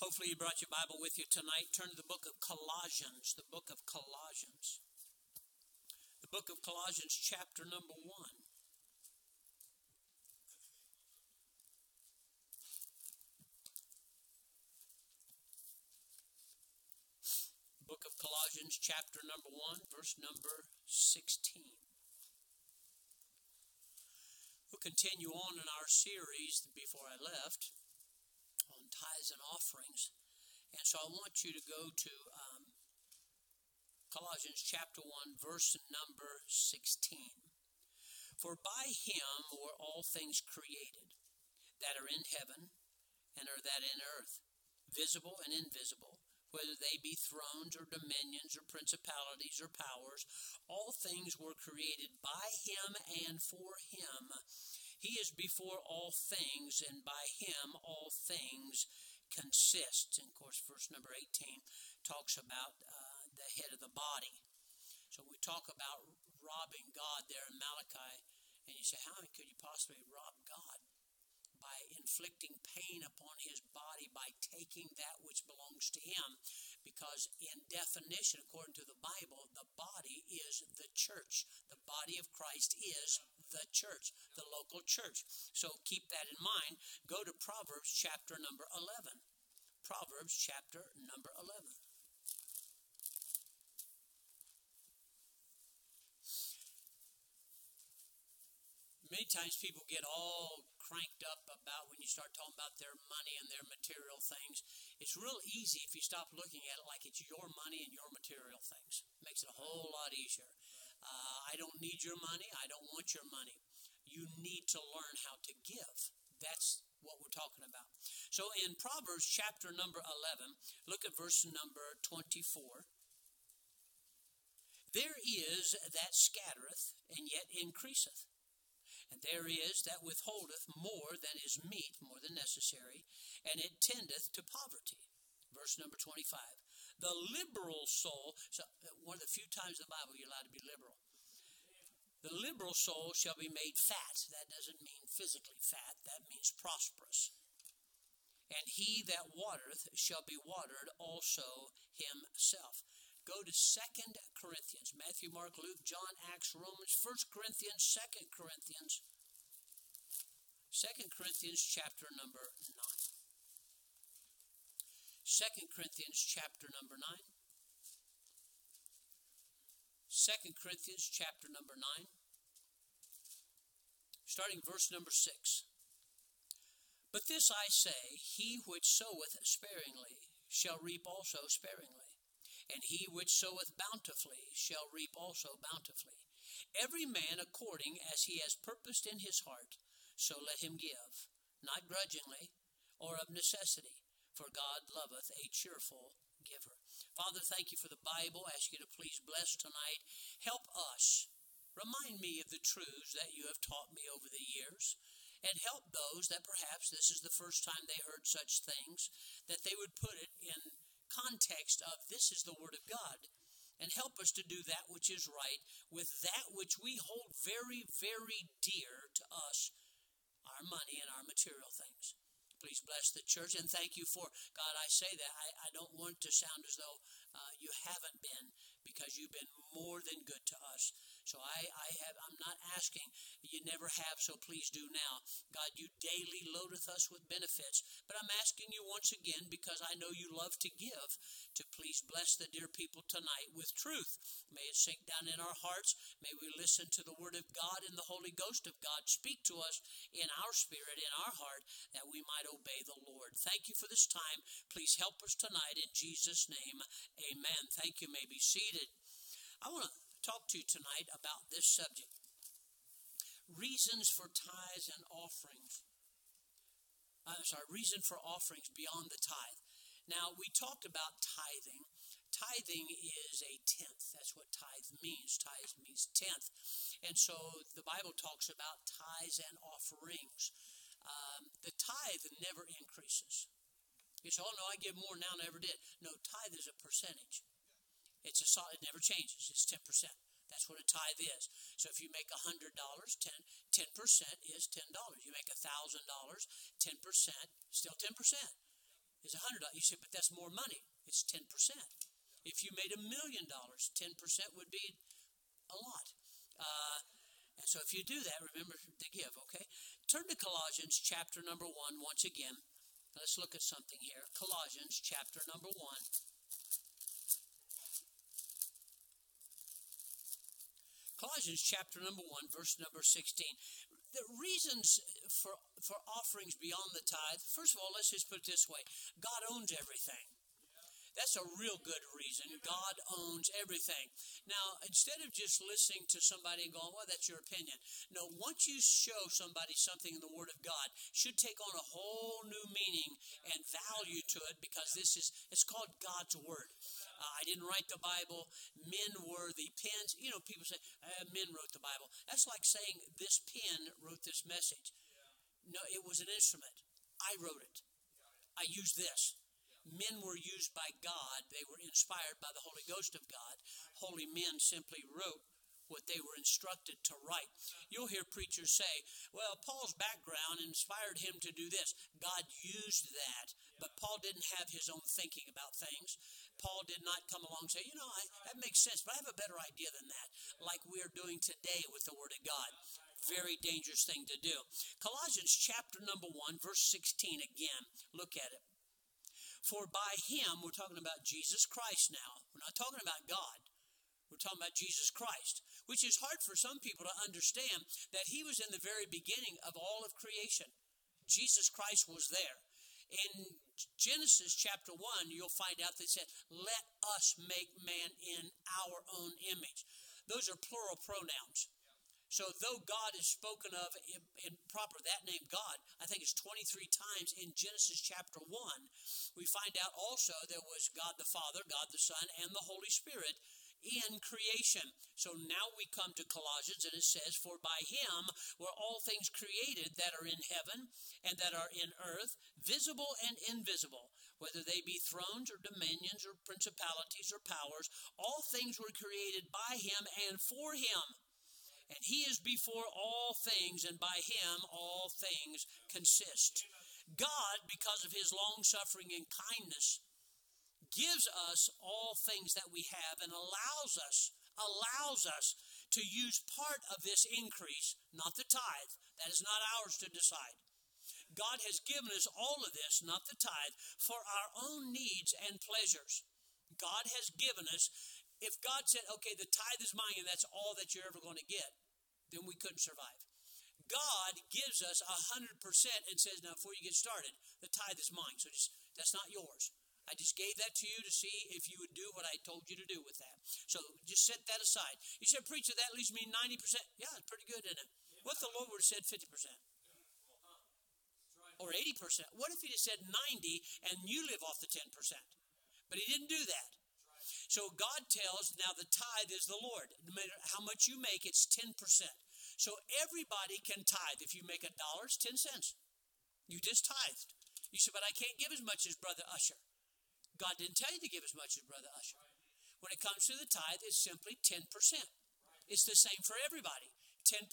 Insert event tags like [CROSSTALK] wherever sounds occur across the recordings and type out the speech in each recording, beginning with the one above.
Hopefully, you brought your Bible with you tonight. Turn to the book of Colossians, the book of Colossians. The book of Colossians, chapter number one. Book of Colossians, chapter number one, verse number 16. We'll continue on in our series before I left tithes and offerings. And so I want you to go to um, Colossians chapter 1, verse number 16. For by him were all things created that are in heaven and are that in earth, visible and invisible, whether they be thrones or dominions or principalities or powers, all things were created by him and for him he is before all things, and by him all things consist. And of course, verse number 18 talks about uh, the head of the body. So we talk about robbing God there in Malachi, and you say, how could you possibly rob God? By inflicting pain upon his body, by taking that which belongs to him. Because, in definition, according to the Bible, the body is the church. The body of Christ is the church, the local church. So keep that in mind. Go to Proverbs chapter number 11. Proverbs chapter number 11. Many times people get all cranked up about when you start talking about their money and their material things. It's real easy if you stop looking at it like it's your money and your material things. It makes it a whole lot easier. Uh, I don't need your money. I don't want your money. You need to learn how to give. That's what we're talking about. So in Proverbs chapter number 11, look at verse number 24. There is that scattereth and yet increaseth. And there is that withholdeth more than is meet, more than necessary, and it tendeth to poverty. Verse number 25. The liberal soul, so one of the few times in the Bible you're allowed to be liberal. The liberal soul shall be made fat. That doesn't mean physically fat, that means prosperous. And he that watereth shall be watered also himself. Go to Second Corinthians. Matthew, Mark, Luke, John, Acts, Romans, First Corinthians, Second Corinthians. Second Corinthians chapter number 9. 2 Corinthians chapter number 9. 2 Corinthians chapter number 9. Starting verse number 6. But this I say, he which soweth sparingly shall reap also sparingly, and he which soweth bountifully shall reap also bountifully. Every man according as he has purposed in his heart, so let him give, not grudgingly or of necessity for God loveth a cheerful giver. Father, thank you for the Bible. I ask you to please bless tonight. Help us. Remind me of the truths that you have taught me over the years. And help those that perhaps this is the first time they heard such things, that they would put it in context of this is the Word of God. And help us to do that which is right with that which we hold very, very dear to us our money and our material things. Please bless the church and thank you for God. I say that I, I don't want to sound as though uh, you haven't been because you've been more than good to us. So I, I have I'm not asking you never have, so please do now. God, you daily loadeth us with benefits. But I'm asking you once again, because I know you love to give, to please bless the dear people tonight with truth. May it sink down in our hearts. May we listen to the word of God and the Holy Ghost of God speak to us in our spirit, in our heart, that we might obey the Lord. Thank you for this time. Please help us tonight in Jesus' name. Amen. Thank you. May be seated. I want to talk to you tonight about this subject reasons for tithes and offerings. I'm sorry, reason for offerings beyond the tithe. Now, we talked about tithing. Tithing is a tenth. That's what tithe means. Tithe means tenth. And so the Bible talks about tithes and offerings. Um, the tithe never increases. You say, oh, no, I give more now than I ever did. No, tithe is a percentage. It's a solid, it never changes. It's 10%. That's what a tithe is. So if you make $100, 10, 10% is $10. You make $1,000, 10%, still 10%. is a hundred dollars. You say, but that's more money. It's ten percent. If you made a million dollars, ten percent would be a lot. Uh, and so if you do that, remember to give. Okay. Turn to Colossians chapter number one once again. Let's look at something here. Colossians chapter number one. Colossians chapter number 1, verse number 16. The reasons for, for offerings beyond the tithe, first of all, let's just put it this way God owns everything. That's a real good reason. God owns everything. Now, instead of just listening to somebody and going, well, that's your opinion. No, once you show somebody something in the Word of God, should take on a whole new meaning and value to it because this is, it's called God's Word. Uh, I didn't write the Bible. Men were the pens. You know, people say, uh, men wrote the Bible. That's like saying this pen wrote this message. No, it was an instrument. I wrote it. I used this. Men were used by God. They were inspired by the Holy Ghost of God. Holy men simply wrote what they were instructed to write. You'll hear preachers say, well, Paul's background inspired him to do this. God used that, but Paul didn't have his own thinking about things. Paul did not come along and say, you know, I, that makes sense, but I have a better idea than that, like we are doing today with the Word of God. Very dangerous thing to do. Colossians chapter number 1, verse 16 again. Look at it. For by him, we're talking about Jesus Christ now. We're not talking about God. We're talking about Jesus Christ, which is hard for some people to understand that he was in the very beginning of all of creation. Jesus Christ was there. In Genesis chapter 1, you'll find out they said, Let us make man in our own image. Those are plural pronouns. So, though God is spoken of in, in, proper, that name God, I think it's 23 times in Genesis chapter 1, we find out also there was God the Father, God the Son, and the Holy Spirit in creation. So now we come to Colossians and it says, For by him were all things created that are in heaven and that are in earth, visible and invisible, whether they be thrones or dominions or principalities or powers, all things were created by him and for him. And he is before all things, and by him all things consist. God, because of his long suffering and kindness, gives us all things that we have and allows us allows us to use part of this increase, not the tithe. That is not ours to decide. God has given us all of this, not the tithe, for our own needs and pleasures. God has given us, if God said, okay, the tithe is mine and that's all that you're ever going to get, then we couldn't survive. God gives us a hundred percent and says, now before you get started, the tithe is mine, so just that's not yours. I just gave that to you to see if you would do what I told you to do with that. So just set that aside. You said, Preacher, that leaves me 90%. Yeah, it's pretty good, isn't it? What if the Lord would have said 50%? Or 80%? What if he had said 90 and you live off the 10%? But he didn't do that. So God tells, now the tithe is the Lord. No matter how much you make, it's 10%. So everybody can tithe. If you make a dollar, it's 10 cents. You just tithed. You said, but I can't give as much as Brother Usher. God didn't tell you to give as much as Brother Usher. When it comes to the tithe, it's simply 10%. It's the same for everybody. 10%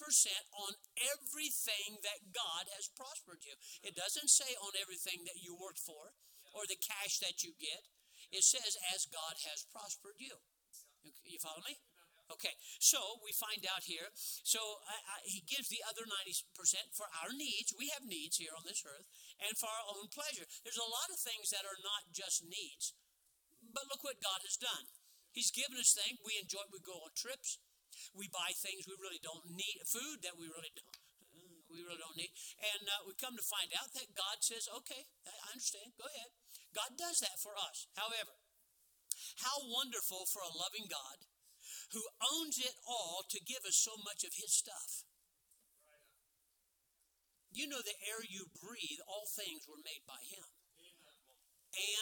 on everything that God has prospered you. It doesn't say on everything that you worked for or the cash that you get. It says as God has prospered you. You follow me? Okay, so we find out here. So I, I, he gives the other 90% for our needs. We have needs here on this earth, and for our own pleasure. There's a lot of things that are not just needs. But look what God has done. He's given us things we enjoy. We go on trips. We buy things we really don't need. Food that we really don't. Uh, we really don't need. And uh, we come to find out that God says, okay, I understand. Go ahead. God does that for us. However, how wonderful for a loving God who owns it all to give us so much of his stuff. You know, the air you breathe, all things were made by him.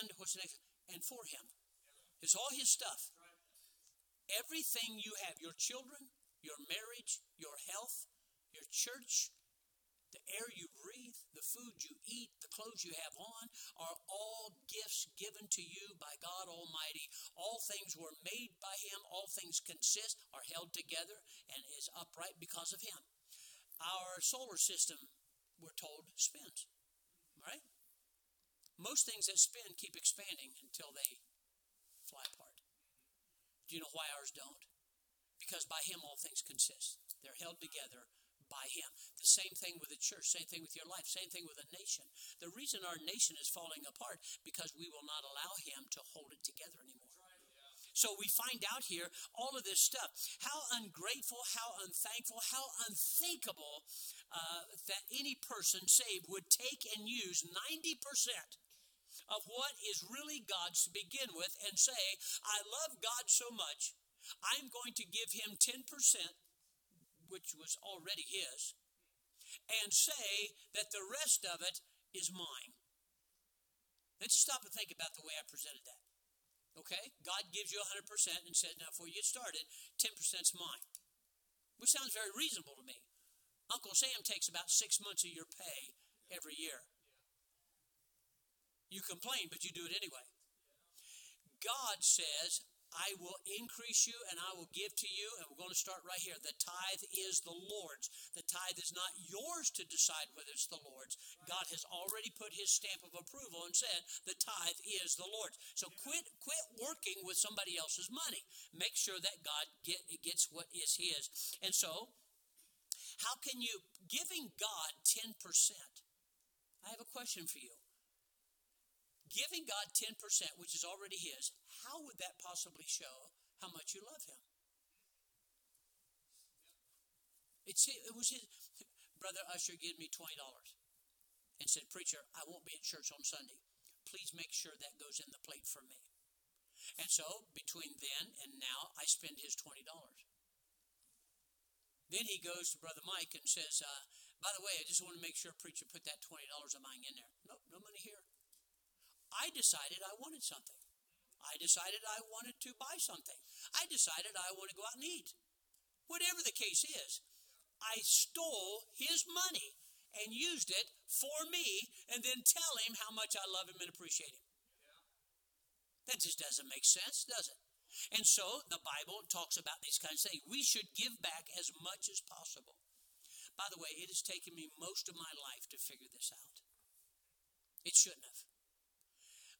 And what's the next? And for him. It's all his stuff. Everything you have, your children, your marriage, your health, your church, the air you breathe, the food you eat, the clothes you have on are all gifts given to you by God Almighty. All things were made by Him, all things consist, are held together, and is upright because of Him. Our solar system, we're told, spins, right? Most things that spin keep expanding until they fly apart. Do you know why ours don't? Because by Him all things consist. They're held together by Him. The same thing with the church, same thing with your life, same thing with a nation. The reason our nation is falling apart because we will not allow Him to hold it together anymore. So we find out here all of this stuff. How ungrateful, how unthankful, how unthinkable uh, that any person saved would take and use 90% of what is really God's to begin with and say, I love God so much, I'm going to give him 10%, which was already his, and say that the rest of it is mine. Let's stop and think about the way I presented that. Okay? God gives you 100% and says, now before you get started, 10% is mine. Which sounds very reasonable to me. Uncle Sam takes about six months of your pay every year. You complain, but you do it anyway. God says, I will increase you and I will give to you. And we're going to start right here. The tithe is the Lord's. The tithe is not yours to decide whether it's the Lord's. God has already put his stamp of approval and said the tithe is the Lord's. So quit quit working with somebody else's money. Make sure that God get, gets what is his. And so, how can you giving God 10%? I have a question for you giving God 10%, which is already His, how would that possibly show how much you love Him? It's, it was his, Brother Usher gave me $20 and said, Preacher, I won't be at church on Sunday. Please make sure that goes in the plate for me. And so, between then and now, I spend his $20. Then he goes to Brother Mike and says, uh, By the way, I just want to make sure, Preacher, put that $20 of mine in there. Nope, no money here. I decided I wanted something. I decided I wanted to buy something. I decided I want to go out and eat. Whatever the case is, I stole his money and used it for me and then tell him how much I love him and appreciate him. That just doesn't make sense, does it? And so the Bible talks about these kinds of things. We should give back as much as possible. By the way, it has taken me most of my life to figure this out. It shouldn't have.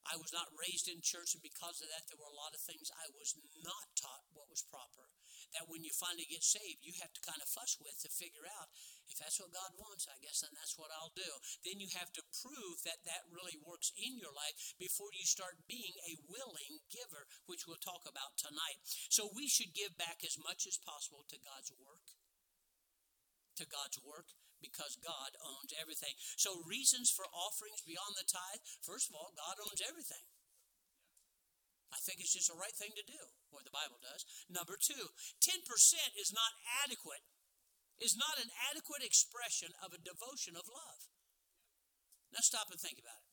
I was not raised in church, and because of that, there were a lot of things I was not taught what was proper. That when you finally get saved, you have to kind of fuss with to figure out if that's what God wants, I guess, then that's what I'll do. Then you have to prove that that really works in your life before you start being a willing giver, which we'll talk about tonight. So we should give back as much as possible to God's work. To God's work because God owns everything. So, reasons for offerings beyond the tithe first of all, God owns everything. I think it's just the right thing to do, what the Bible does. Number two, 10% is not adequate, is not an adequate expression of a devotion of love. Now, stop and think about it.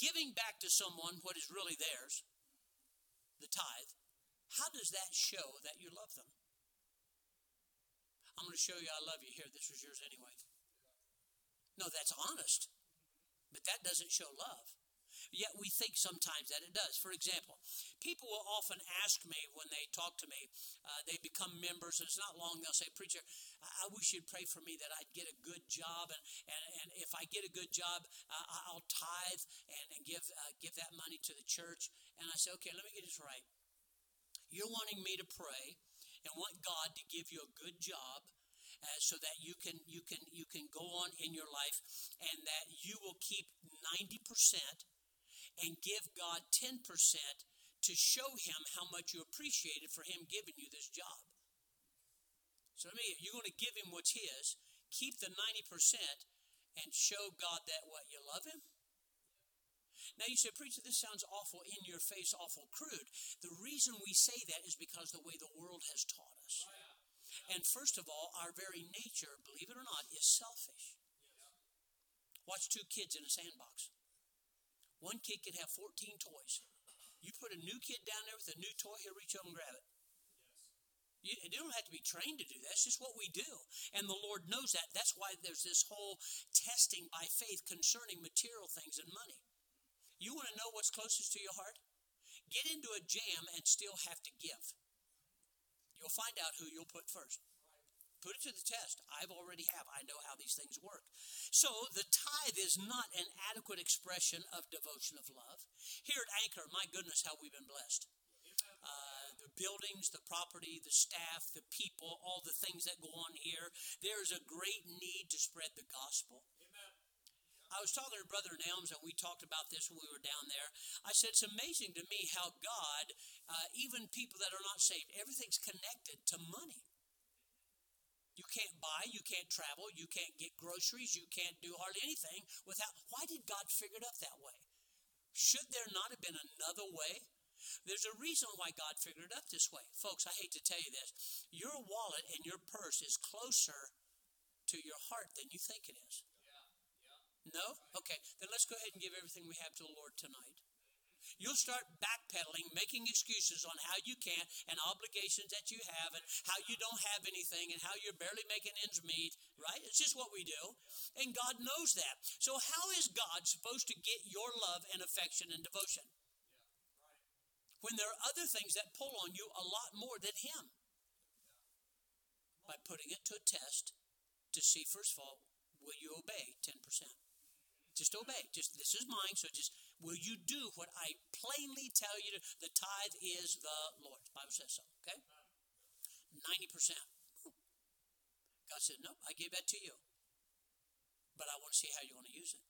Giving back to someone what is really theirs, the tithe, how does that show that you love them? I'm going to show you I love you. Here, this was yours anyway. No, that's honest. But that doesn't show love. Yet we think sometimes that it does. For example, people will often ask me when they talk to me, uh, they become members, and it's not long, they'll say, Preacher, I, wish you'd pray for me that I'd get a good job. And, and, and if I get a good job, uh, I'll tithe and, and give, uh, give that money to the church. And I say, Okay, let me get this right. You're wanting me to pray and want God to give you a good job uh, so that you can you can you can go on in your life and that you will keep 90% and give God 10% to show him how much you appreciate it for him giving you this job. So I mean, you're going to give him what's his, keep the 90% and show God that what you love him. Now you say, preacher, this sounds awful in your face, awful crude. The reason we say that is because the way the world has taught us. And first of all, our very nature, believe it or not, is selfish. Watch two kids in a sandbox. One kid can have 14 toys. You put a new kid down there with a new toy, he'll reach over and grab it. You, you don't have to be trained to do that. It's just what we do. And the Lord knows that. That's why there's this whole testing by faith concerning material things and money. You want to know what's closest to your heart? Get into a jam and still have to give you'll find out who you'll put first. Put it to the test. I've already have. I know how these things work. So the tithe is not an adequate expression of devotion of love. Here at Anchor, my goodness, how we've been blessed. Uh, the buildings, the property, the staff, the people, all the things that go on here. There is a great need to spread the gospel. I was talking to Brother Nelms, and we talked about this when we were down there. I said, It's amazing to me how God, uh, even people that are not saved, everything's connected to money. You can't buy, you can't travel, you can't get groceries, you can't do hardly anything without. Why did God figure it up that way? Should there not have been another way? There's a reason why God figured it up this way. Folks, I hate to tell you this. Your wallet and your purse is closer to your heart than you think it is. No? Okay, then let's go ahead and give everything we have to the Lord tonight. You'll start backpedaling, making excuses on how you can't and obligations that you have and how you don't have anything and how you're barely making ends meet, right? It's just what we do. And God knows that. So, how is God supposed to get your love and affection and devotion? When there are other things that pull on you a lot more than Him. By putting it to a test to see, first of all, will you obey 10%? Just obey. Just this is mine, so just Will you do what I plainly tell you to? The tithe is the Lord. Bible says so, okay? 90%. God said, Nope, I gave that to you. But I want to see how you want to use it.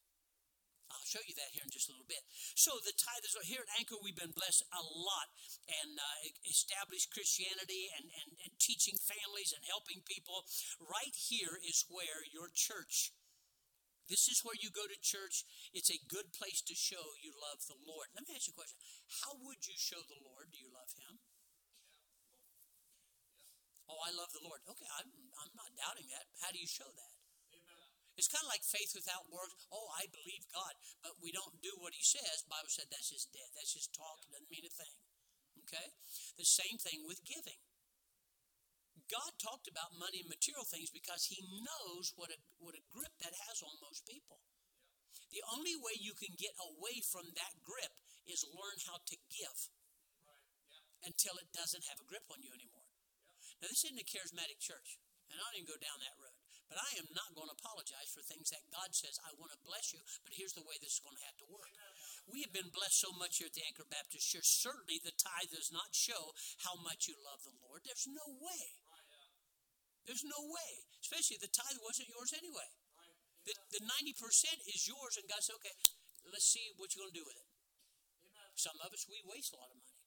I'll show you that here in just a little bit. So the tithe is here at Anchor. We've been blessed a lot and uh, established Christianity and, and, and teaching families and helping people. Right here is where your church this is where you go to church. It's a good place to show you love the Lord. Let me ask you a question. How would you show the Lord? Do you love Him? Oh, I love the Lord. Okay, I'm, I'm not doubting that. How do you show that? It's kind of like faith without works. Oh, I believe God, but we don't do what He says. Bible said that's just dead. That's just talk. It doesn't mean a thing. Okay? The same thing with giving. God talked about money and material things because He knows what a, what a grip that has on most people. The only way you can get away from that grip is learn how to give until it doesn't have a grip on you anymore. Now, this isn't a charismatic church, and I don't go down that road. But I am not going to apologize for things that God says, I want to bless you, but here's the way this is going to have to work. We have been blessed so much here at the Anchor Baptist Church. Certainly, the tithe does not show how much you love the Lord. There's no way. There's no way. Especially if the tithe wasn't yours anyway. The, the 90% is yours, and God said, okay, let's see what you're going to do with it. Some of us, we waste a lot of money.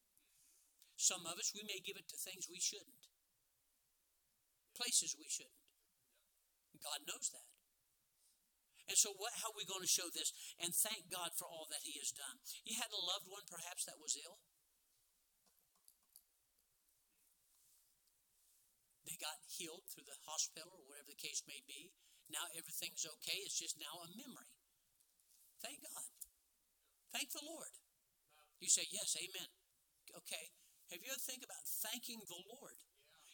Some of us, we may give it to things we shouldn't, places we shouldn't. God knows that. And so, what, how are we going to show this? And thank God for all that He has done. You had a loved one, perhaps, that was ill. They got healed through the hospital or whatever the case may be. Now everything's okay. It's just now a memory. Thank God. Thank the Lord. You say, Yes, amen. Okay. Have you ever think about thanking the Lord?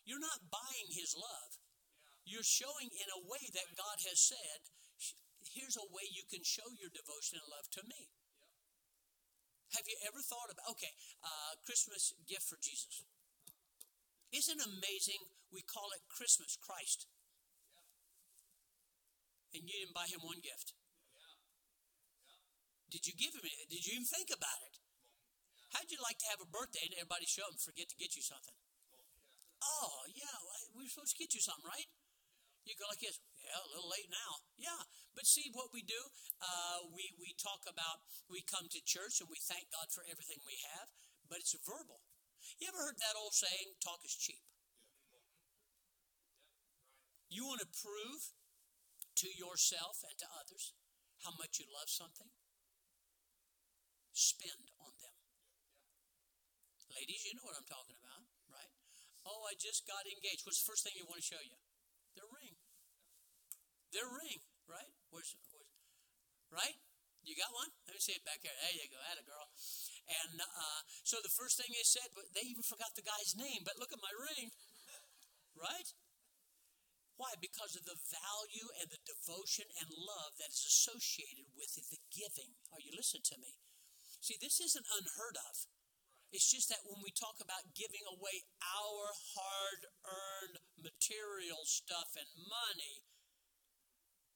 You're not buying his love. You're showing in a way that God has said, here's a way you can show your devotion and love to me. Have you ever thought about, okay, uh, Christmas gift for Jesus? Isn't amazing? We call it Christmas, Christ. And you didn't buy him one gift. Did you give him it? Did you even think about it? How'd you like to have a birthday and everybody show up and forget to get you something? Oh, yeah, we were supposed to get you something, right? You go like this, yeah, a little late now. Yeah, but see what we do? Uh, we, we talk about, we come to church and we thank God for everything we have, but it's verbal. You ever heard that old saying, talk is cheap? You want to prove to yourself and to others how much you love something? Spend on them. Ladies, you know what I'm talking about, right? Oh, I just got engaged. What's the first thing you want to show you? Their ring. Their ring, right? Where's, where's right? You got one? Let me see it back here. There you go. Atta girl. And uh, so the first thing they said, but they even forgot the guy's name. But look at my ring, right? Why? Because of the value and the devotion and love that is associated with the giving. Are you listening to me? See, this isn't unheard of. It's just that when we talk about giving away our hard earned material stuff and money,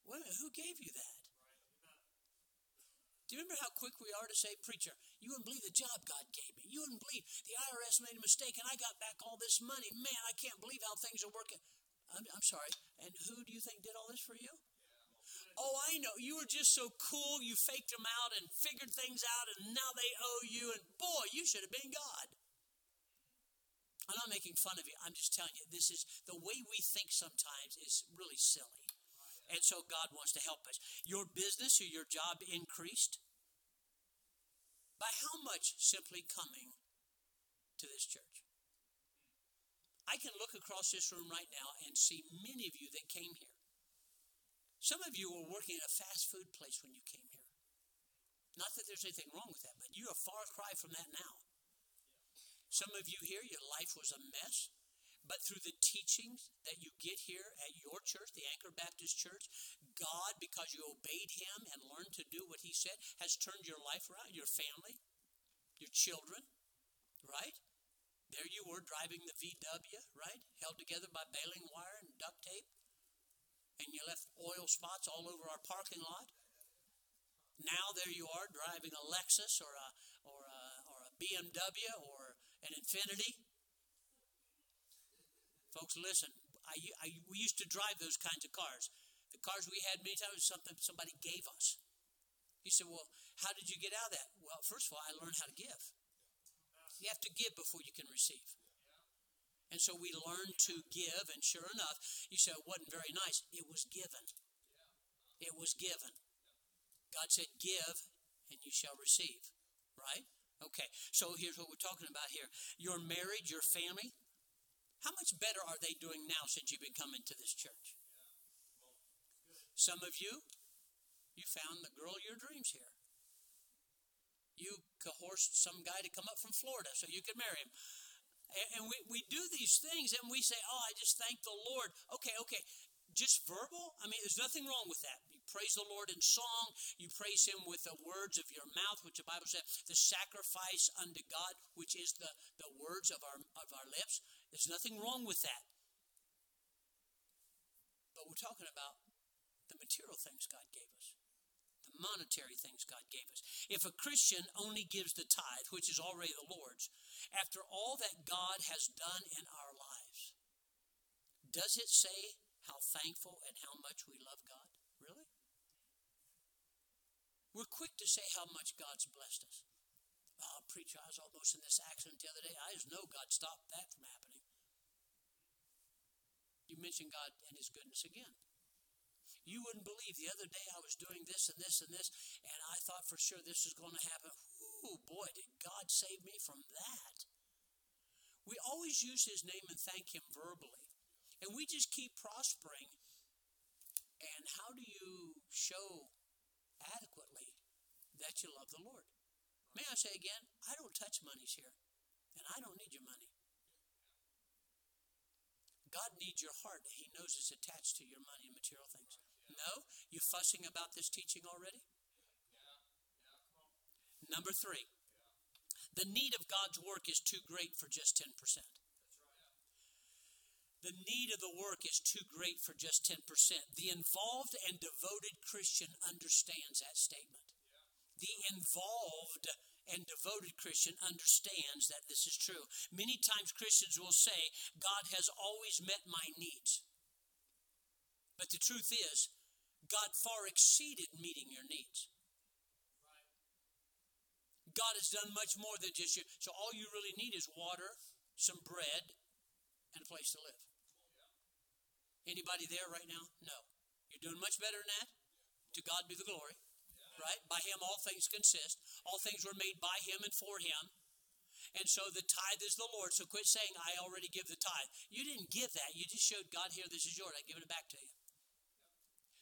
minute, who gave you that? Do you remember how quick we are to say, Preacher, you wouldn't believe the job God gave me. You wouldn't believe the IRS made a mistake and I got back all this money. Man, I can't believe how things are working. I'm, I'm sorry. And who do you think did all this for you? Oh, I know. You were just so cool. You faked them out and figured things out, and now they owe you. And boy, you should have been God. I'm not making fun of you. I'm just telling you, this is the way we think sometimes is really silly. And so God wants to help us. Your business or your job increased? By how much simply coming to this church? I can look across this room right now and see many of you that came here. Some of you were working at a fast food place when you came here. Not that there's anything wrong with that, but you're a far cry from that now. Some of you here, your life was a mess. But through the teachings that you get here at your church, the Anchor Baptist Church, God, because you obeyed Him and learned to do what He said, has turned your life around, your family, your children, right? There you were driving the VW, right? Held together by baling wire and duct tape. And you left oil spots all over our parking lot. Now there you are driving a Lexus or a, or a, or a BMW or an Infiniti Folks, listen. I, I, we used to drive those kinds of cars. The cars we had many times was something somebody gave us. He said, Well, how did you get out of that? Well, first of all, I learned how to give. You have to give before you can receive. And so we learned to give, and sure enough, you said it wasn't very nice. It was given. It was given. God said, Give, and you shall receive. Right? Okay, so here's what we're talking about here. Your marriage, your family, how much better are they doing now since you've been coming to this church? Some of you, you found the girl of your dreams here. You coerced some guy to come up from Florida so you could marry him. And we, we do these things and we say, Oh, I just thank the Lord. Okay, okay. Just verbal? I mean, there's nothing wrong with that. Praise the Lord in song, you praise Him with the words of your mouth, which the Bible says, the sacrifice unto God, which is the, the words of our, of our lips. There's nothing wrong with that. But we're talking about the material things God gave us, the monetary things God gave us. If a Christian only gives the tithe, which is already the Lord's, after all that God has done in our lives, does it say how thankful and how much we love God? We're quick to say how much God's blessed us. Oh, preacher, I was almost in this accident the other day. I just know God stopped that from happening you mention God and His goodness again. You wouldn't believe the other day I was doing this and this and this, and I thought for sure this was going to happen. Oh boy, did God save me from that. We always use His name and thank Him verbally, and we just keep prospering. And how do you show adequately that you love the Lord? May I say again, I don't touch monies here, and I don't need your money. God needs your heart. He knows it's attached to your money and material things. No? You fussing about this teaching already? Number three, the need of God's work is too great for just 10%. The need of the work is too great for just 10%. The involved and devoted Christian understands that statement. The involved and devoted Christian understands that this is true. Many times Christians will say, God has always met my needs. But the truth is, God far exceeded meeting your needs. God has done much more than just you. So all you really need is water, some bread, and a place to live. Anybody there right now? No. You're doing much better than that. To God be the glory right? By him all things consist. All things were made by him and for him. And so the tithe is the Lord. So quit saying, I already give the tithe. You didn't give that. You just showed God, here, this is yours. I give it back to you.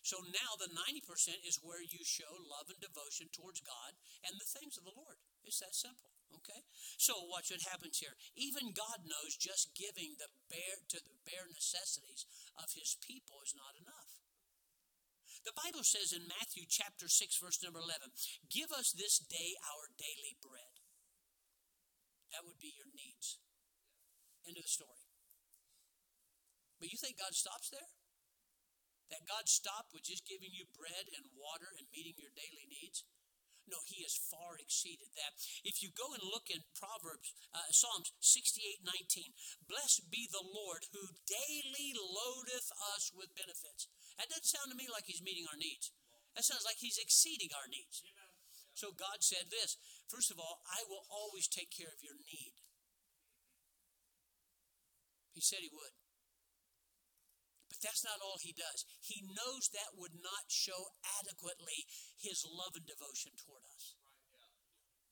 So now the 90% is where you show love and devotion towards God and the things of the Lord. It's that simple. Okay? So watch what happens here. Even God knows just giving the bare to the bare necessities of his people is not enough. The Bible says in Matthew chapter 6, verse number 11, Give us this day our daily bread. That would be your needs. End of the story. But you think God stops there? That God stopped with just giving you bread and water and meeting your daily needs? No, he has far exceeded that. If you go and look in Proverbs, uh, Psalms 68 19, blessed be the Lord who daily loadeth us with benefits. That doesn't sound to me like he's meeting our needs. That sounds like he's exceeding our needs. So God said this First of all, I will always take care of your need. He said he would. That's not all he does. He knows that would not show adequately his love and devotion toward us.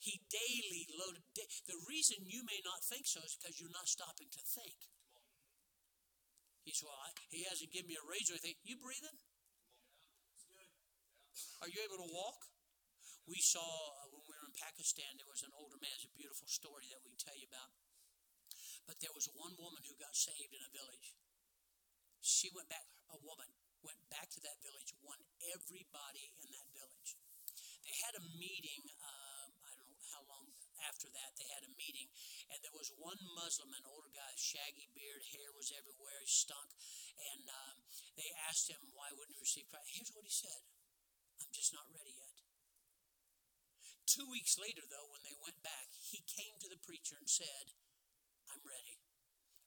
He daily loaded. The reason you may not think so is because you're not stopping to think. He well, he hasn't given me a raise or anything. You breathing? Are you able to walk? We saw uh, when we were in Pakistan, there was an older man. It's a beautiful story that we tell you about. But there was one woman who got saved in a village. She went back, a woman went back to that village, won everybody in that village. They had a meeting, um, I don't know how long after that, they had a meeting, and there was one Muslim, an older guy, shaggy beard, hair was everywhere, he stunk, and um, they asked him, why wouldn't he receive Christ? Here's what he said I'm just not ready yet. Two weeks later, though, when they went back, he came to the preacher and said, I'm ready.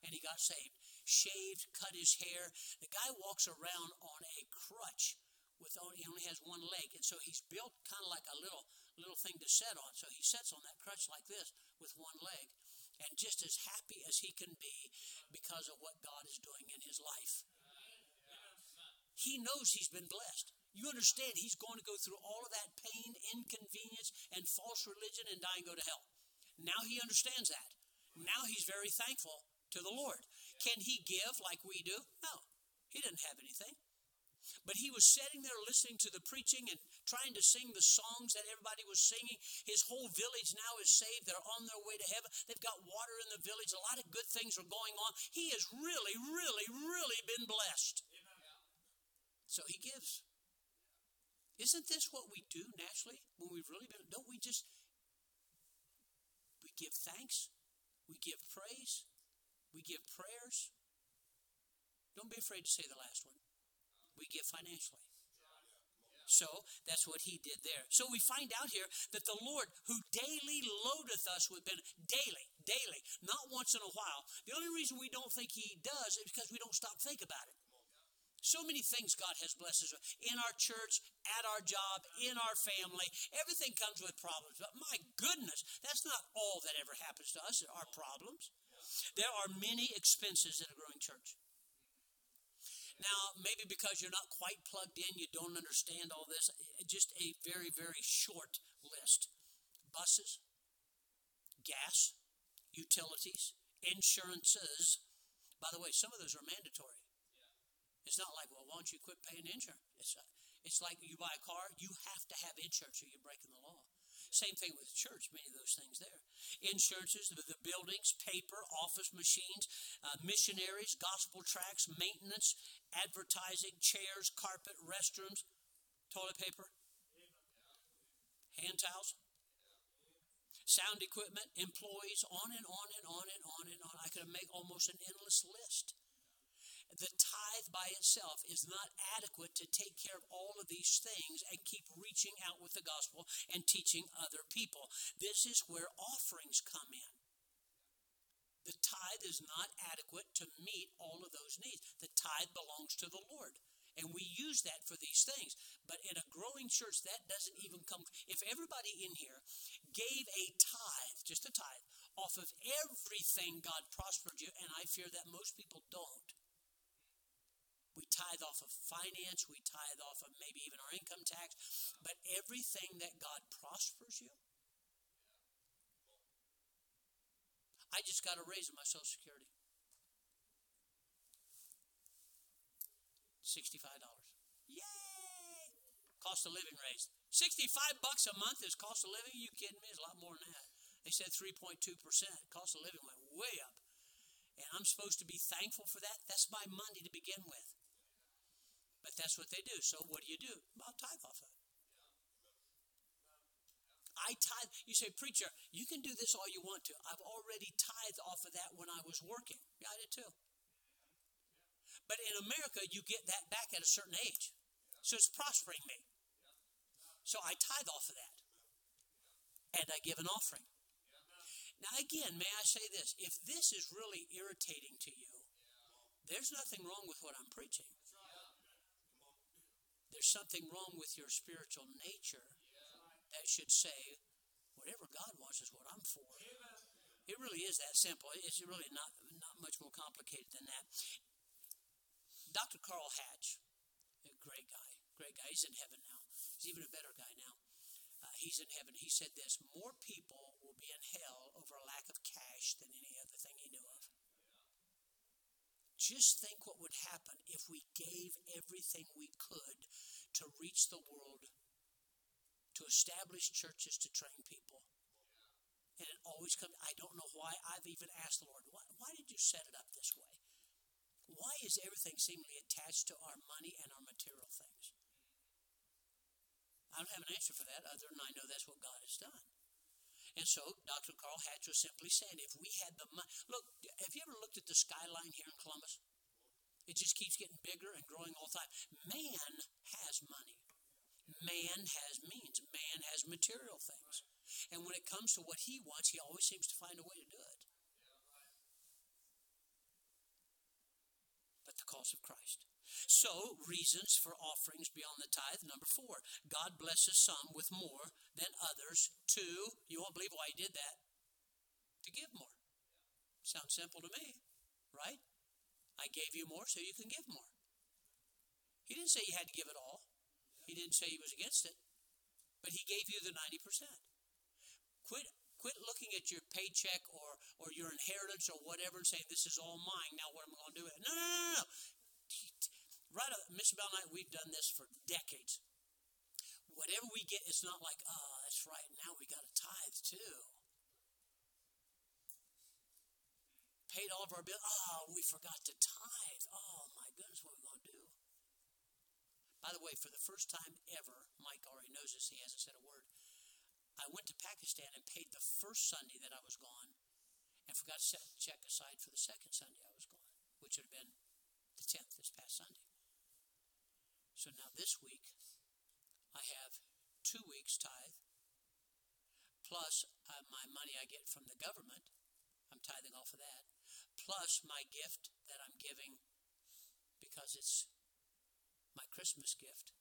And he got saved shaved, cut his hair. The guy walks around on a crutch with only, he only has one leg, and so he's built kind of like a little little thing to sit on. So he sits on that crutch like this with one leg, and just as happy as he can be because of what God is doing in his life. He knows he's been blessed. You understand he's going to go through all of that pain, inconvenience, and false religion and die and go to hell. Now he understands that. Now he's very thankful to the Lord. Can he give like we do? No. He didn't have anything. But he was sitting there listening to the preaching and trying to sing the songs that everybody was singing. His whole village now is saved. They're on their way to heaven. They've got water in the village. A lot of good things are going on. He has really, really, really been blessed. So he gives. Isn't this what we do naturally when we've really been? Don't we just, we give thanks, we give praise, we give prayers. Don't be afraid to say the last one. We give financially. So that's what he did there. So we find out here that the Lord, who daily loadeth us with benefit, daily, daily, not once in a while. The only reason we don't think he does is because we don't stop think about it. So many things God has blessed us with. In our church, at our job, in our family. Everything comes with problems. But my goodness, that's not all that ever happens to us, our problems. There are many expenses in a growing church. Now, maybe because you're not quite plugged in, you don't understand all this. Just a very, very short list buses, gas, utilities, insurances. By the way, some of those are mandatory. It's not like, well, why don't you quit paying insurance? It's, uh, it's like you buy a car, you have to have insurance or you're breaking the law. Same thing with church, many of those things there. Insurances, the buildings, paper, office machines, uh, missionaries, gospel tracts, maintenance, advertising, chairs, carpet, restrooms, toilet paper, hand towels, sound equipment, employees, on and on and on and on and on. I could make almost an endless list the tithe by itself is not adequate to take care of all of these things and keep reaching out with the gospel and teaching other people. This is where offerings come in. The tithe is not adequate to meet all of those needs. The tithe belongs to the Lord. And we use that for these things. But in a growing church, that doesn't even come. If everybody in here gave a tithe, just a tithe, off of everything God prospered you, and I fear that most people don't, we tithe off of finance, we tithe off of maybe even our income tax, but everything that God prospers you. I just got a raise in my Social Security. $65. Yay! Cost of living raise. 65 bucks a month is cost of living? Are you kidding me? It's a lot more than that. They said 3.2%. Cost of living went way up. And I'm supposed to be thankful for that? That's my money to begin with. But that's what they do. So what do you do? Well, tithe off of it. I tithe. You say, preacher, you can do this all you want to. I've already tithed off of that when I was working. Yeah, I did too. But in America, you get that back at a certain age. So it's prospering me. So I tithe off of that. And I give an offering. Now, again, may I say this? If this is really irritating to you, there's nothing wrong with what I'm preaching. There's something wrong with your spiritual nature that should say, whatever God wants is what I'm for. It really is that simple. It's really not, not much more complicated than that. Dr. Carl Hatch, a great guy, great guy. He's in heaven now. He's even a better guy now. Uh, he's in heaven. He said this More people will be in hell over a lack of cash than any other thing he knew of. Just think what would happen if we gave everything we could to reach the world, to establish churches, to train people. And it always comes, I don't know why. I've even asked the Lord, why, why did you set it up this way? Why is everything seemingly attached to our money and our material things? I don't have an answer for that other than I know that's what God has done. And so Dr. Carl Hatch was simply saying if we had the money. Look, have you ever looked at the skyline here in Columbus? It just keeps getting bigger and growing all the time. Man has money. Man has means. Man has material things. And when it comes to what he wants, he always seems to find a way to do it. But the cost of Christ. So, reasons for offerings beyond the tithe. Number four, God blesses some with more than others. Two, you won't believe why He did that. To give more. Sounds simple to me, right? I gave you more so you can give more. He didn't say you had to give it all, He didn't say He was against it, but He gave you the 90%. Quit quit looking at your paycheck or, or your inheritance or whatever and saying, This is all mine. Now, what am I going to do with it? No, no, no, no. Right, Miss Bell we've done this for decades. Whatever we get, it's not like, oh, that's right, now we got a tithe too. Paid all of our bills. Oh, ah, we forgot to tithe. Oh, my goodness, what are we going to do? By the way, for the first time ever, Mike already knows this, he hasn't said a word. I went to Pakistan and paid the first Sunday that I was gone and forgot to set check aside for the second Sunday I was gone, which would have been the 10th this past Sunday. So now this week, I have two weeks tithe, plus uh, my money I get from the government. I'm tithing off of that, plus my gift that I'm giving because it's my Christmas gift.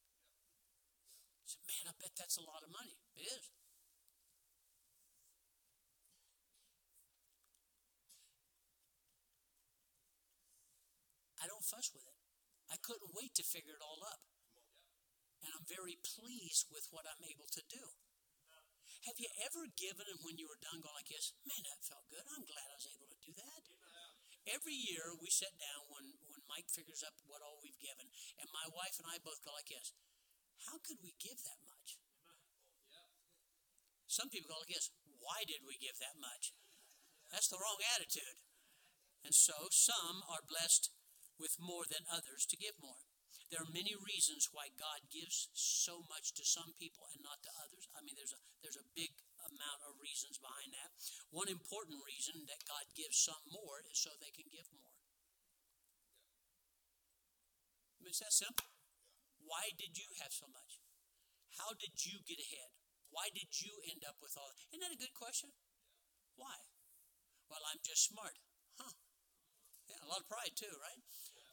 Said, man, I bet that's a lot of money. It is. I don't fuss with it. I couldn't wait to figure it all up. And I'm very pleased with what I'm able to do. Have you ever given and when you were done going like this, man, that felt good. I'm glad I was able to do that. Every year we sit down when, when Mike figures up what all we've given, and my wife and I both go like this. How could we give that much? Some people go like this. Why did we give that much? That's the wrong attitude. And so some are blessed with more than others to give more. There are many reasons why God gives so much to some people and not to others. I mean, there's a there's a big amount of reasons behind that. One important reason that God gives some more is so they can give more. It's that simple. Why did you have so much? How did you get ahead? Why did you end up with all that? Isn't that a good question? Why? Well, I'm just smart. Yeah, a lot of pride too, right?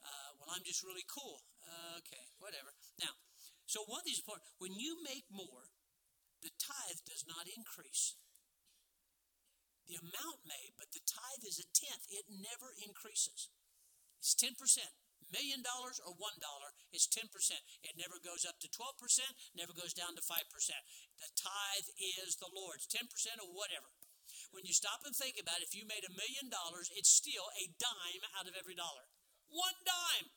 Uh, well, I'm just really cool. Uh, okay, whatever. Now, so one of these important, when you make more, the tithe does not increase. The amount may, but the tithe is a tenth. It never increases. It's 10%. Million dollars or one dollar is 10%. It never goes up to 12%, never goes down to 5%. The tithe is the Lord's, 10% or whatever. When you stop and think about it, if you made a million dollars, it's still a dime out of every dollar. One dime.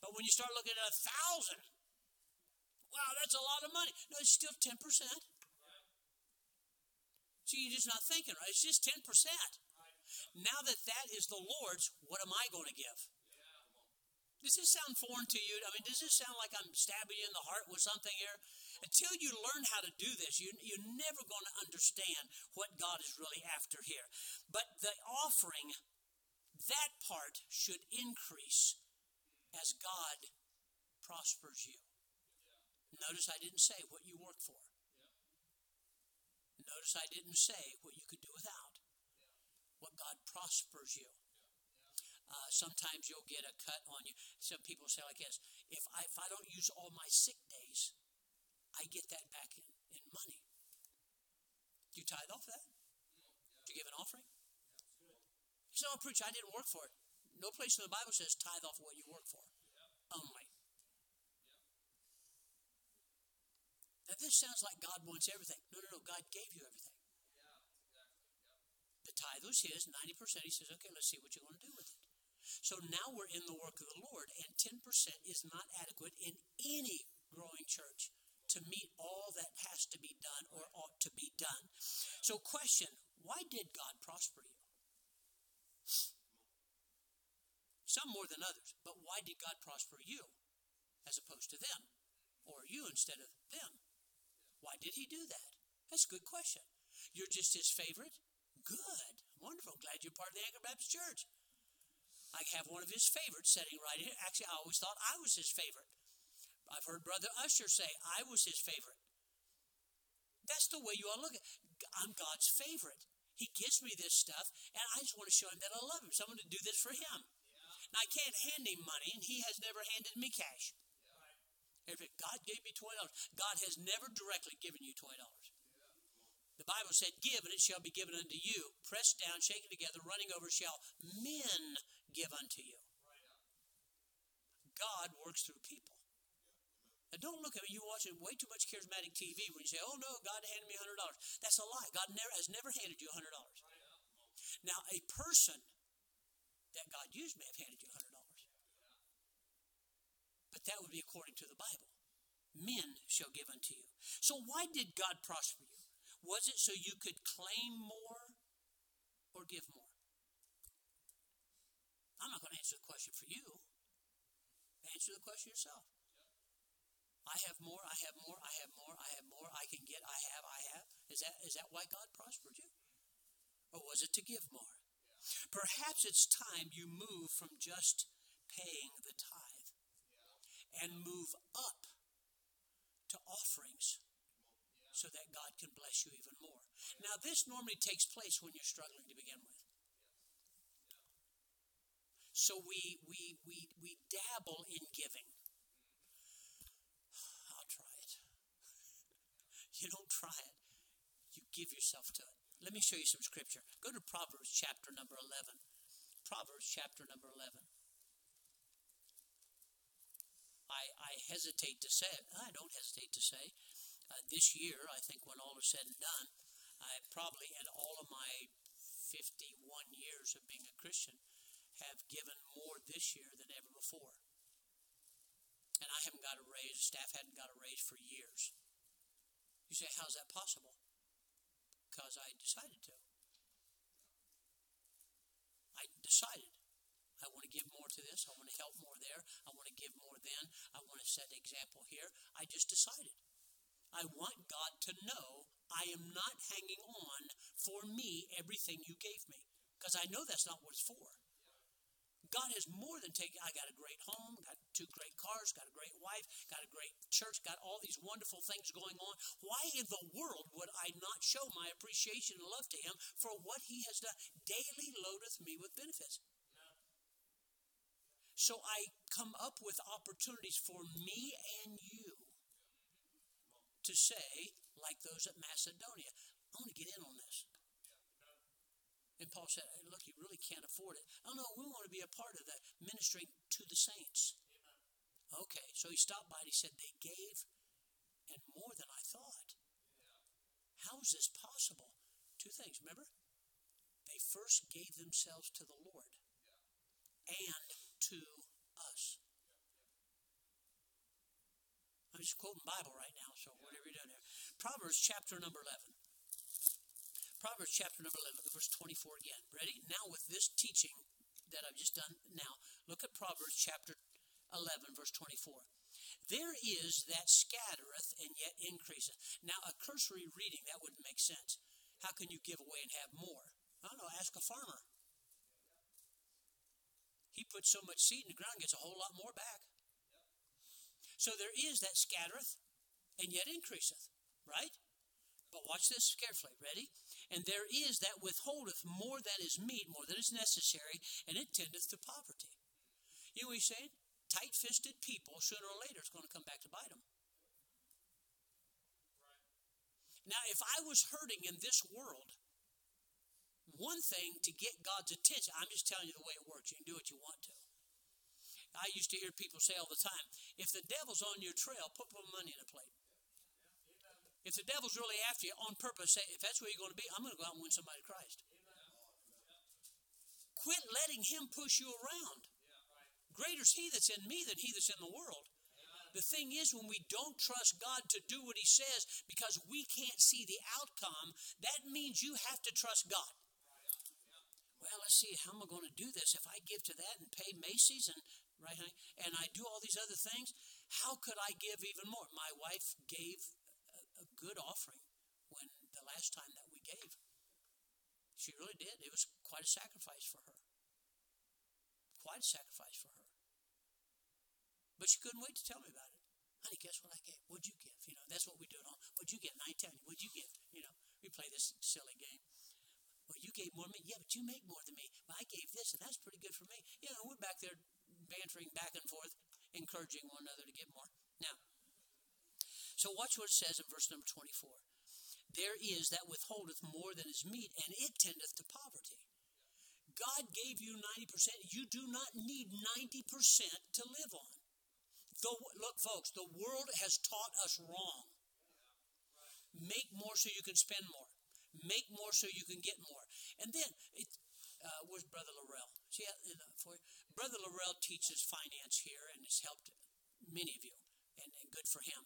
But when you start looking at a thousand, wow, that's a lot of money. No, it's still 10%. So you're just not thinking, right? It's just 10%. Now that that is the Lord's, what am I going to give? Does this sound foreign to you? I mean, does this sound like I'm stabbing you in the heart with something here? Until you learn how to do this, you, you're never going to understand what God is really after here. But the offering, that part should increase as God prospers you. Notice I didn't say what you work for. Notice I didn't say what you could do without. What God prospers you. Uh, sometimes you'll get a cut on you. Some people say like this: If I if I don't use all my sick days, I get that back in, in money. Do you tithe off that? Do you give an offering? You say, "Oh, preacher, I didn't work for it." No place in the Bible says tithe off what you work for. Oh, Only. Now, this sounds like God wants everything. No, no, no. God gave you everything. The tithe was His, 90%. He says, okay, let's see what you want to do with it. So now we're in the work of the Lord, and 10% is not adequate in any growing church to meet all that has to be done or ought to be done. So, question why did God prosper you? Some more than others, but why did God prosper you as opposed to them? Or you instead of them? Why did he do that? That's a good question. You're just his favorite? Good. Wonderful. Glad you're part of the Anchor Baptist Church. I have one of his favorites sitting right here. Actually, I always thought I was his favorite. I've heard Brother Usher say I was his favorite. That's the way you all look at it. I'm God's favorite. He gives me this stuff, and I just want to show him that I love him. So I'm going to do this for him. Now, I can't hand him money, and he has never handed me cash. If God gave me $20, God has never directly given you $20. The Bible said, Give, and it shall be given unto you. Pressed down, shaken together, running over, shall men give unto you. God works through people. Don't look at me. You're watching way too much charismatic TV when you say, Oh, no, God handed me $100. That's a lie. God never, has never handed you $100. Now, a person that God used may have handed you $100. But that would be according to the Bible. Men shall give unto you. So, why did God prosper you? Was it so you could claim more or give more? I'm not going to answer the question for you. Answer the question yourself. I have more, I have more, I have more, I have more, I can get, I have, I have. Is that is that why God prospered you? Or was it to give more? Perhaps it's time you move from just paying the tithe and move up to offerings so that God can bless you even more. Now, this normally takes place when you're struggling to begin with. So we, we, we, we dabble in giving. I'll try it. You don't try it, you give yourself to it. Let me show you some scripture. Go to Proverbs chapter number 11. Proverbs chapter number 11. I, I hesitate to say it. I don't hesitate to say. Uh, this year, I think when all is said and done, I probably, in all of my 51 years of being a Christian, have given more this year than ever before. And I haven't got a raise, staff hadn't got a raise for years. You say, how's that possible? Because I decided to. I decided. I want to give more to this. I want to help more there. I want to give more then. I want to set an example here. I just decided. I want God to know I am not hanging on for me everything you gave me. Because I know that's not what it's for. God has more than taken. I got a great home, got two great cars, got a great wife, got a great church, got all these wonderful things going on. Why in the world would I not show my appreciation and love to Him for what He has done? Daily loadeth me with benefits. So I come up with opportunities for me and you to say, like those at Macedonia, I want to get in on this. And Paul said, hey, Look, you really can't afford it. Oh, no, we want to be a part of that, ministering to the saints. Okay, so he stopped by and he said, They gave and more than I thought. How is this possible? Two things, remember? They first gave themselves to the Lord and to us. I'm just quoting Bible right now, so whatever you're doing there. Proverbs chapter number 11. Proverbs chapter number 11, verse 24 again. Ready? Now, with this teaching that I've just done now, look at Proverbs chapter 11, verse 24. There is that scattereth and yet increaseth. Now, a cursory reading, that wouldn't make sense. How can you give away and have more? I don't know, ask a farmer. He puts so much seed in the ground, gets a whole lot more back. So there is that scattereth and yet increaseth, right? But watch this carefully. Ready? And there is that withholdeth more than is meet, more than is necessary, and it tendeth to poverty. You know what he's saying? Tight fisted people, sooner or later, it's going to come back to bite them. Now, if I was hurting in this world, one thing to get God's attention, I'm just telling you the way it works. You can do what you want to. I used to hear people say all the time if the devil's on your trail, put some money in a plate. If the devil's really after you on purpose, say, if that's where you're going to be, I'm going to go out and win somebody to Christ. Quit letting him push you around. Greater is he that's in me than he that's in the world. The thing is, when we don't trust God to do what He says because we can't see the outcome, that means you have to trust God. Well, let's see, how am I going to do this? If I give to that and pay Macy's and right, and I do all these other things, how could I give even more? My wife gave good offering when the last time that we gave. She really did. It was quite a sacrifice for her. Quite a sacrifice for her. But she couldn't wait to tell me about it. Honey, guess what I gave? What'd you give? You know, that's what we do at home. What'd you get? And I tell you, what'd you give? You know, we play this silly game. Well, you gave more than me. Yeah, but you make more than me. Well, I gave this, and that's pretty good for me. You know, we're back there bantering back and forth, encouraging one another to give more. So watch what it says in verse number 24. There is that withholdeth more than is meet, and it tendeth to poverty. God gave you 90%. You do not need 90% to live on. The, look, folks, the world has taught us wrong. Make more so you can spend more. Make more so you can get more. And then, it, uh, where's Brother Laurel? See, for Brother Laurel teaches finance here and has helped many of you, and, and good for him.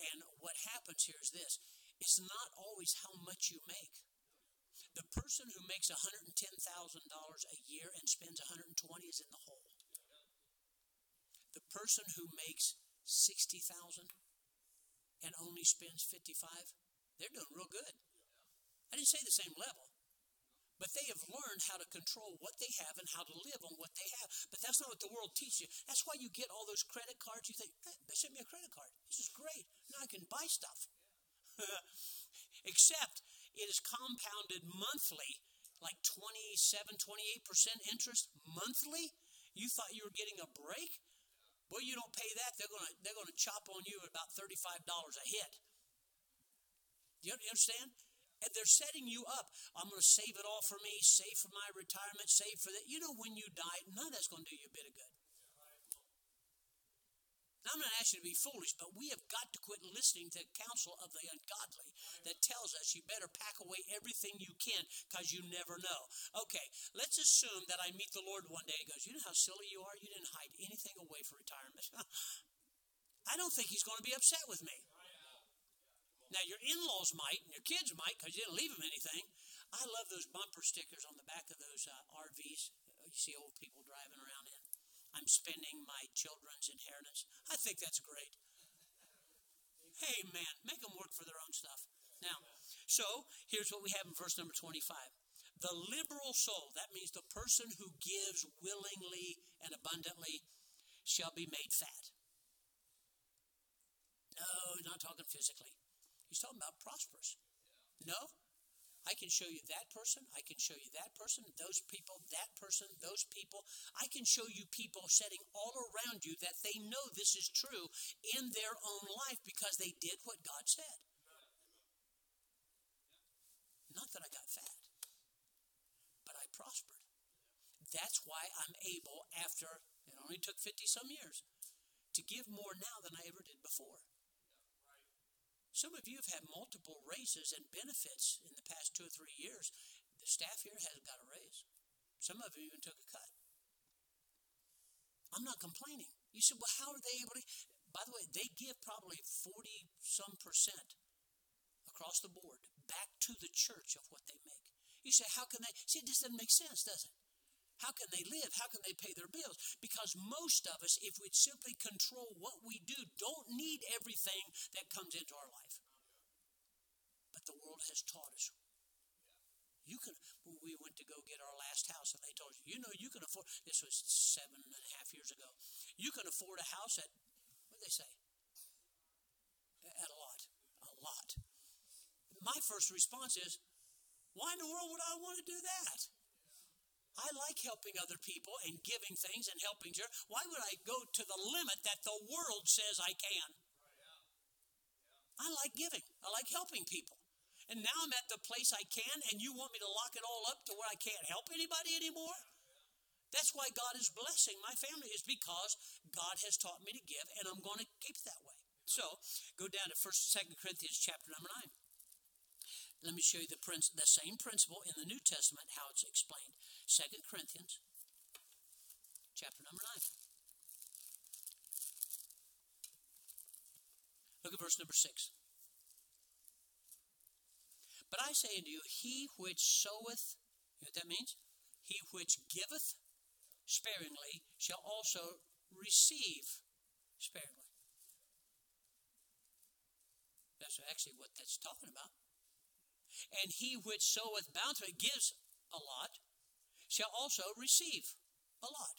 And what happens here is this it's not always how much you make. The person who makes $110,000 a year and spends 120 is in the hole. The person who makes 60,000 and only spends 55, they're doing real good. I didn't say the same level. But they have learned how to control what they have and how to live on what they have. But that's not what the world teaches you. That's why you get all those credit cards. You think, hey, they sent me a credit card. This is great. Now I can buy stuff. [LAUGHS] Except it is compounded monthly, like 27, 28% interest monthly. You thought you were getting a break? Well, you don't pay that, they're gonna they're gonna chop on you at about thirty five dollars a hit. You, you understand? And they're setting you up. I'm going to save it all for me, save for my retirement, save for that. You know, when you die, none of that's going to do you a bit of good. Now, I'm not asking you to be foolish, but we have got to quit listening to the counsel of the ungodly that tells us you better pack away everything you can because you never know. Okay, let's assume that I meet the Lord one day. He goes, You know how silly you are? You didn't hide anything away for retirement. [LAUGHS] I don't think he's going to be upset with me. Now, your in laws might, and your kids might because you didn't leave them anything. I love those bumper stickers on the back of those uh, RVs you see old people driving around in. I'm spending my children's inheritance. I think that's great. Hey, man, make them work for their own stuff. Now, so here's what we have in verse number 25. The liberal soul, that means the person who gives willingly and abundantly, shall be made fat. No, not talking physically. He's talking about prosperous. No, I can show you that person. I can show you that person, those people, that person, those people. I can show you people sitting all around you that they know this is true in their own life because they did what God said. Not that I got fat, but I prospered. That's why I'm able, after it only took 50 some years, to give more now than I ever did before. Some of you have had multiple raises and benefits in the past two or three years. The staff here hasn't got a raise. Some of you even took a cut. I'm not complaining. You said, well, how are they able to? By the way, they give probably 40 some percent across the board back to the church of what they make. You say, how can they? See, it just doesn't make sense, does it? How can they live? How can they pay their bills? Because most of us, if we'd simply control what we do, don't need everything that comes into our life. But the world has taught us. You can. We went to go get our last house, and they told us, you know, you can afford. This was seven and a half years ago. You can afford a house at what did they say? At a lot, a lot. My first response is, why in the world would I want to do that? I like helping other people and giving things and helping. Why would I go to the limit that the world says I can? I like giving. I like helping people. And now I'm at the place I can, and you want me to lock it all up to where I can't help anybody anymore? That's why God is blessing my family, is because God has taught me to give, and I'm going to keep that way. So go down to First, Second Corinthians chapter number nine. Let me show you the, the same principle in the New Testament, how it's explained. Second Corinthians, chapter number 9. Look at verse number 6. But I say unto you, he which soweth, you know what that means? He which giveth sparingly shall also receive sparingly. That's actually what that's talking about. And he which soweth bountifully gives a lot, shall also receive a lot.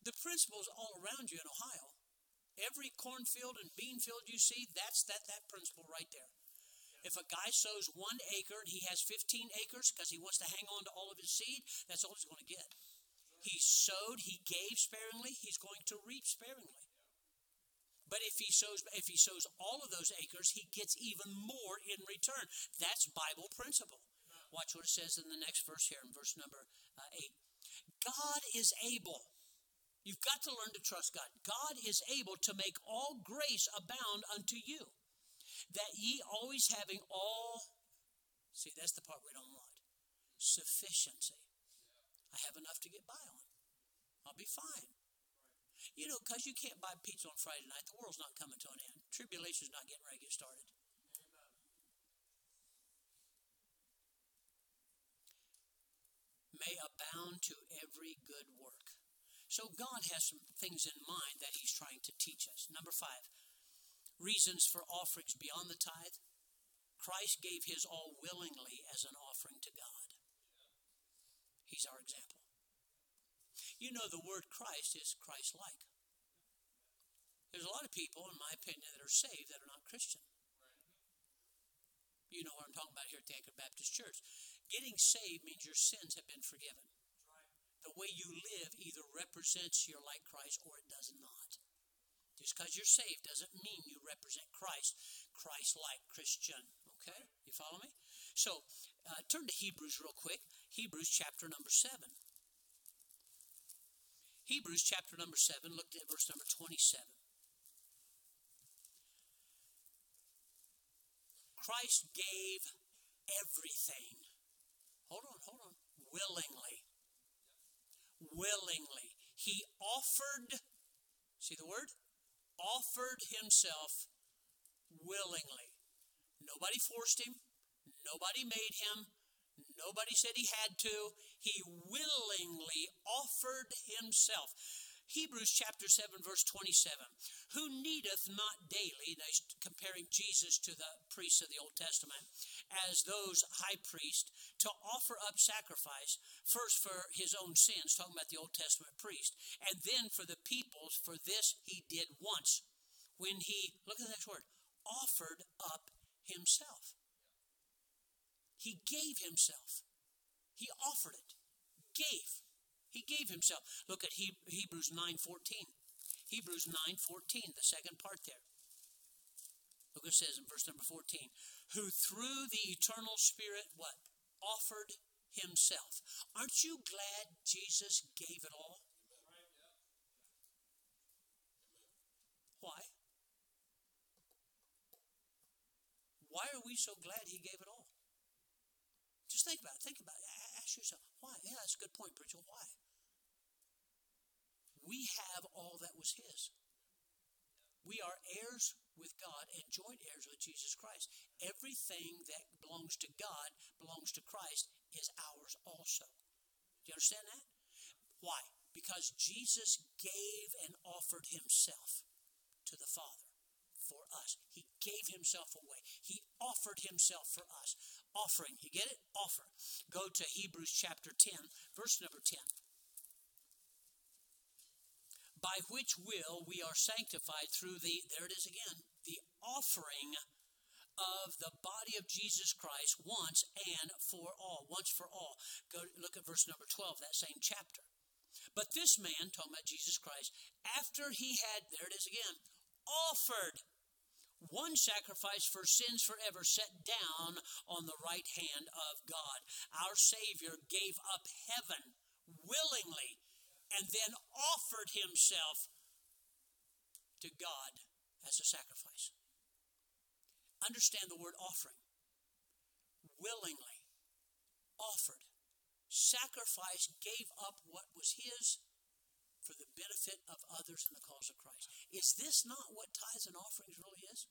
The principles all around you in Ohio. Every cornfield and bean field you see, that's that, that principle right there. If a guy sows one acre and he has 15 acres because he wants to hang on to all of his seed, that's all he's going to get. He sowed, he gave sparingly, he's going to reap sparingly. But if he sows if he sows all of those acres, he gets even more in return. That's Bible principle. Watch what it says in the next verse here, in verse number uh, 8. God is able. You've got to learn to trust God. God is able to make all grace abound unto you, that ye always having all, see, that's the part we don't want sufficiency. I have enough to get by on. I'll be fine. You know, because you can't buy pizza on Friday night, the world's not coming to an end. Tribulation's not getting ready to get started. May abound to every good work. So God has some things in mind that He's trying to teach us. Number five, reasons for offerings beyond the tithe. Christ gave His all willingly as an offering to God. He's our example. You know, the word Christ is Christ like. There's a lot of people, in my opinion, that are saved that are not Christian. You know what I'm talking about here at the Anchor Baptist Church. Getting saved means your sins have been forgiven. The way you live either represents you're like Christ or it does not. Just because you're saved doesn't mean you represent Christ, Christ like Christian. Okay? You follow me? So, uh, turn to Hebrews real quick. Hebrews chapter number 7. Hebrews chapter number 7, look at verse number 27. Christ gave everything. Hold on, hold on. Willingly. Willingly. He offered, see the word? Offered himself willingly. Nobody forced him. Nobody made him. Nobody said he had to. He willingly offered himself. Hebrews chapter 7, verse 27. Who needeth not daily, comparing Jesus to the priests of the Old Testament, as those high priests, to offer up sacrifice, first for his own sins, talking about the Old Testament priest, and then for the people's, for this he did once. When he, look at the next word, offered up himself. He gave himself. He offered it. Gave. He gave himself. Look at Hebrews 9:14. Hebrews 9:14, the second part there. Look what it says in verse number 14. Who through the eternal spirit what? Offered himself. Aren't you glad Jesus gave it all? Why? Why are we so glad he gave it all? Just think about it. Think about it. Ask yourself, why? Yeah, that's a good point, Preacher. Why? We have all that was His. We are heirs with God and joint heirs with Jesus Christ. Everything that belongs to God, belongs to Christ, is ours also. Do you understand that? Why? Because Jesus gave and offered himself to the Father for us. He gave himself away. He offered himself for us. Offering, you get it? Offer. Go to Hebrews chapter 10, verse number 10. By which will we are sanctified through the, there it is again, the offering of the body of Jesus Christ once and for all. Once for all. Go look at verse number 12, that same chapter. But this man, talking about Jesus Christ, after he had, there it is again, offered one sacrifice for sins forever set down on the right hand of God. Our Savior gave up heaven willingly and then offered himself to God as a sacrifice. Understand the word offering. Willingly offered. Sacrifice gave up what was his for the benefit of others in the cause of Christ. Is this not what tithes and offerings really is?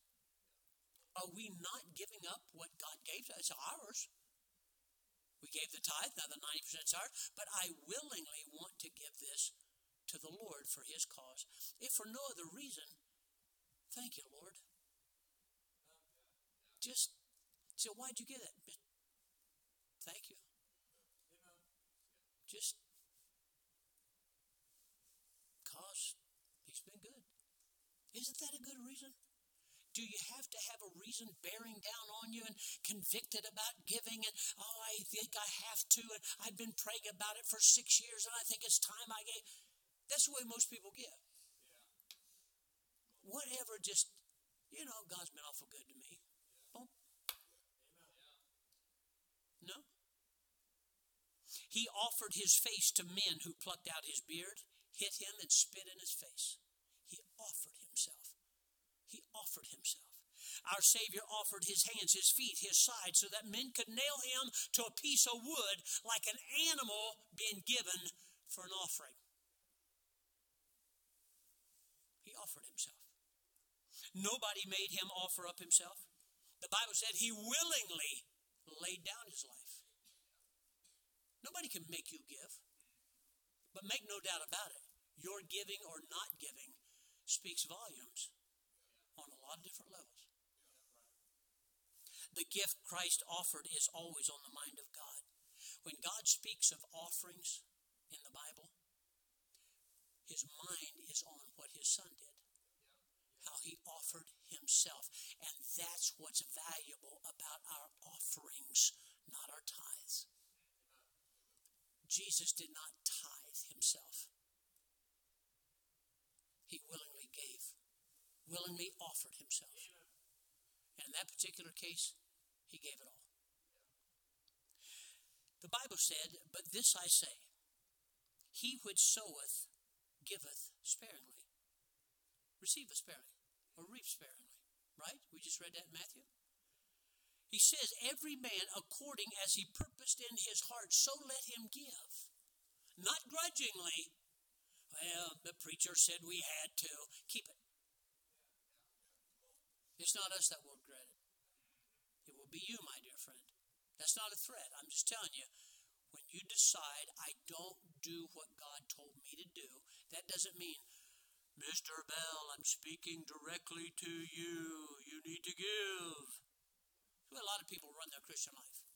Are we not giving up what God gave us? It's ours. We gave the tithe, now the 90% is ours, but I willingly want to give this to the Lord for his cause. If for no other reason, thank you, Lord. Just, so why'd you give that? Thank you. Just Isn't that a good reason? Do you have to have a reason bearing down on you and convicted about giving and oh I think I have to and I've been praying about it for six years and I think it's time I gave that's the way most people give. Yeah. Whatever just you know, God's been awful good to me. Boom. No. He offered his face to men who plucked out his beard, hit him, and spit in his face. He offered he offered himself. Our Savior offered his hands, his feet, his side, so that men could nail him to a piece of wood like an animal being given for an offering. He offered himself. Nobody made him offer up himself. The Bible said he willingly laid down his life. Nobody can make you give. But make no doubt about it, your giving or not giving speaks volumes lot of different levels. The gift Christ offered is always on the mind of God. When God speaks of offerings in the Bible, his mind is on what his son did, how he offered himself. And that's what's valuable about our offerings, not our tithes. Jesus did not tithe himself, he willingly willingly offered himself. And in that particular case, he gave it all. The Bible said, But this I say, he which soweth giveth sparingly, receiveth sparingly, or reap sparingly. Right? We just read that in Matthew. He says, Every man according as he purposed in his heart, so let him give. Not grudgingly. Well, the preacher said we had to. Keep it. It's not us that will regret it. It will be you, my dear friend. That's not a threat. I'm just telling you, when you decide, I don't do what God told me to do, that doesn't mean, Mr. Bell, I'm speaking directly to you. You need to give. Well, a lot of people run their Christian life.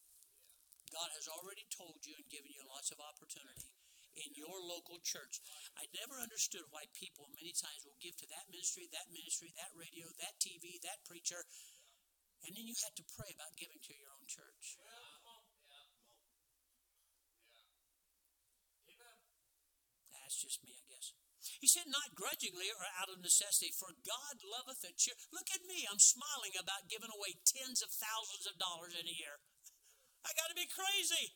God has already told you and given you lots of opportunity in your local church. I never understood why people many times will give to that ministry, that ministry, that radio, that TV, that preacher, and then you had to pray about giving to your own church. That's just me, I guess. He said, not grudgingly or out of necessity, for God loveth a cheer. Look at me, I'm smiling about giving away tens of thousands of dollars in a year. I got to be crazy.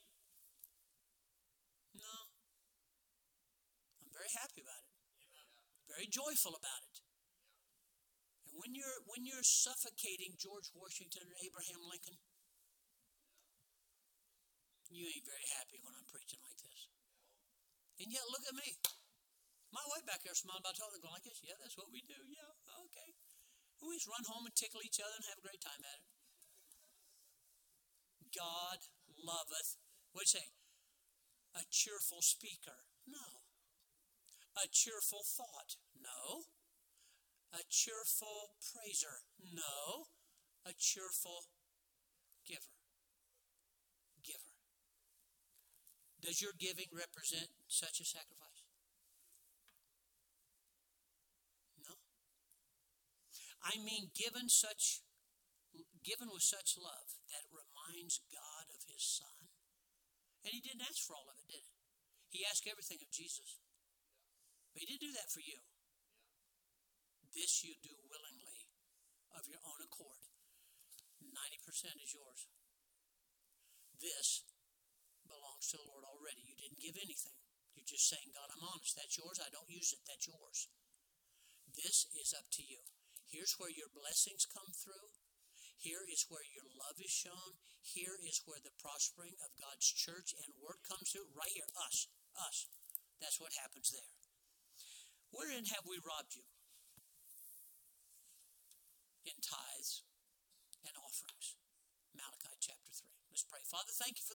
Very happy about it, very joyful about it. And when you're when you're suffocating George Washington and Abraham Lincoln, you ain't very happy when I'm preaching like this. And yet, look at me. My wife back there smiling about talking like this. Yeah, that's what we do. Yeah, okay. We just run home and tickle each other and have a great time at it. God loveth, what do you say? A cheerful speaker? No. A cheerful thought? No. A cheerful praiser? No. A cheerful giver. Giver. Does your giving represent such a sacrifice? No. I mean, given such, given with such love that it reminds God of His Son. And He didn't ask for all of it, did He? He asked everything of Jesus. But He didn't do that for you. This you do willingly of your own accord. 90% is yours. This belongs to the Lord already. You didn't give anything. You're just saying, God, I'm honest. That's yours. I don't use it. That's yours. This is up to you. Here's where your blessings come through. Here is where your love is shown. Here is where the prospering of God's church and word comes through. Right here. Us. Us. That's what happens there. Wherein have we robbed you? In tithes and offerings. Malachi chapter 3. Let's pray. Father, thank you for